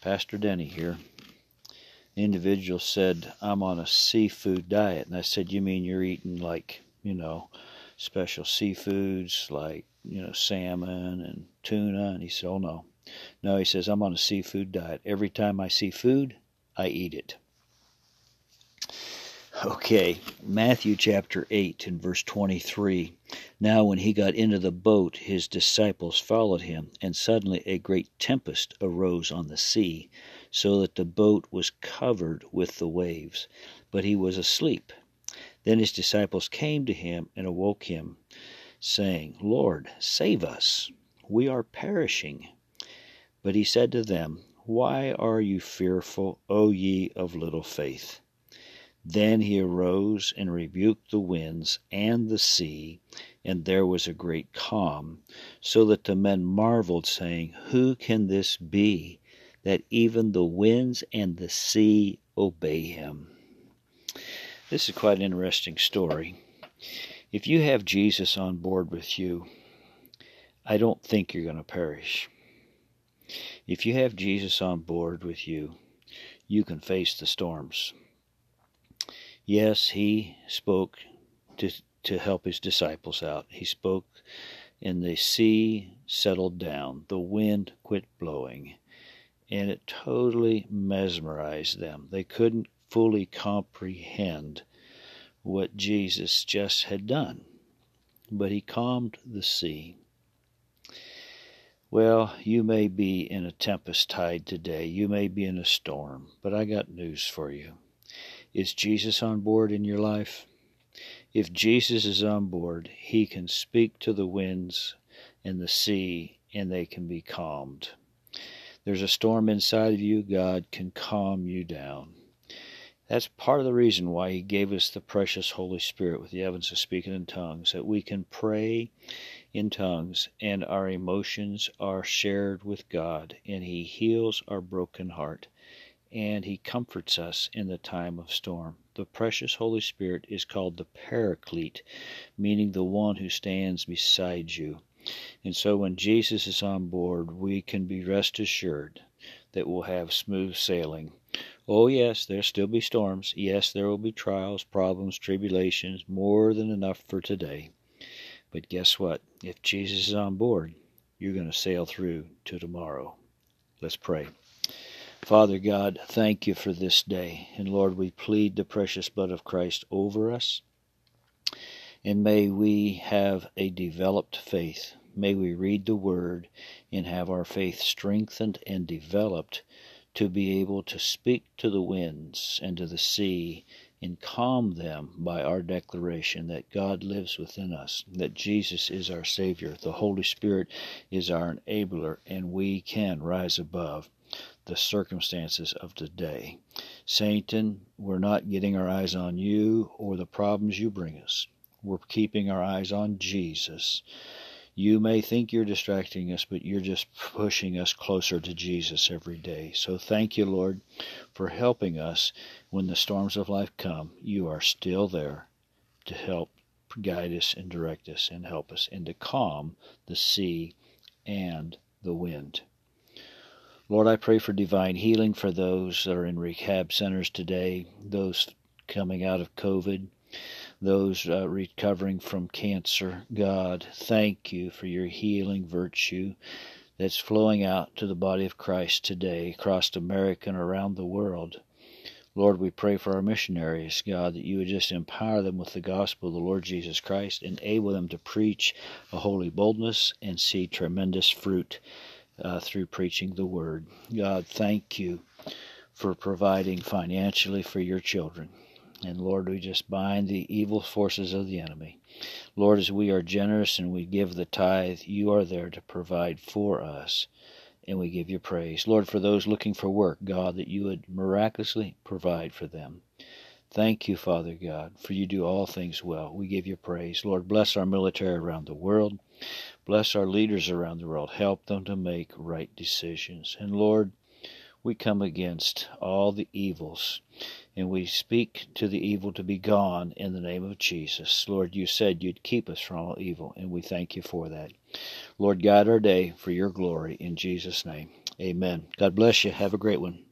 Pastor Denny here. The individual said, I'm on a seafood diet. And I said, You mean you're eating like, you know, special seafoods like, you know, salmon and tuna? And he said, Oh, no. No, he says, I'm on a seafood diet. Every time I see food, I eat it. Okay, Matthew chapter 8 and verse 23. Now, when he got into the boat, his disciples followed him, and suddenly a great tempest arose on the sea, so that the boat was covered with the waves. But he was asleep. Then his disciples came to him and awoke him, saying, Lord, save us, we are perishing. But he said to them, Why are you fearful, O ye of little faith? Then he arose and rebuked the winds and the sea, and there was a great calm, so that the men marveled, saying, Who can this be, that even the winds and the sea obey him? This is quite an interesting story. If you have Jesus on board with you, I don't think you're going to perish. If you have Jesus on board with you, you can face the storms. Yes, he spoke to, to help his disciples out. He spoke, and the sea settled down. The wind quit blowing, and it totally mesmerized them. They couldn't fully comprehend what Jesus just had done, but he calmed the sea. Well, you may be in a tempest tide today. You may be in a storm, but I got news for you. Is Jesus on board in your life? If Jesus is on board, he can speak to the winds and the sea, and they can be calmed. There's a storm inside of you, God can calm you down. That's part of the reason why He gave us the precious Holy Spirit with the evidence of speaking in tongues, that we can pray in tongues and our emotions are shared with God, and He heals our broken heart and He comforts us in the time of storm. The precious Holy Spirit is called the Paraclete, meaning the one who stands beside you. And so when Jesus is on board, we can be rest assured that we'll have smooth sailing. Oh, yes, there'll still be storms. Yes, there will be trials, problems, tribulations, more than enough for today. But guess what? If Jesus is on board, you're going to sail through to tomorrow. Let's pray. Father God, thank you for this day. And Lord, we plead the precious blood of Christ over us. And may we have a developed faith. May we read the Word and have our faith strengthened and developed to be able to speak to the winds and to the sea and calm them by our declaration that God lives within us, that Jesus is our Savior, the Holy Spirit is our enabler, and we can rise above the circumstances of today. Satan, we're not getting our eyes on you or the problems you bring us. We're keeping our eyes on Jesus. You may think you're distracting us, but you're just pushing us closer to Jesus every day. So thank you, Lord, for helping us when the storms of life come. You are still there to help guide us and direct us and help us and to calm the sea and the wind. Lord, I pray for divine healing for those that are in rehab centers today, those coming out of COVID, those uh, recovering from cancer. God, thank you for your healing virtue that's flowing out to the body of Christ today across America and around the world. Lord, we pray for our missionaries, God, that you would just empower them with the gospel of the Lord Jesus Christ, enable them to preach a holy boldness and see tremendous fruit uh, through preaching the word. God, thank you for providing financially for your children. And Lord, we just bind the evil forces of the enemy. Lord, as we are generous and we give the tithe, you are there to provide for us. And we give you praise. Lord, for those looking for work, God, that you would miraculously provide for them. Thank you, Father God, for you do all things well. We give you praise. Lord, bless our military around the world. Bless our leaders around the world. Help them to make right decisions. And Lord, we come against all the evils and we speak to the evil to be gone in the name of Jesus. Lord, you said you'd keep us from all evil, and we thank you for that. Lord, guide our day for your glory in Jesus' name. Amen. God bless you. Have a great one.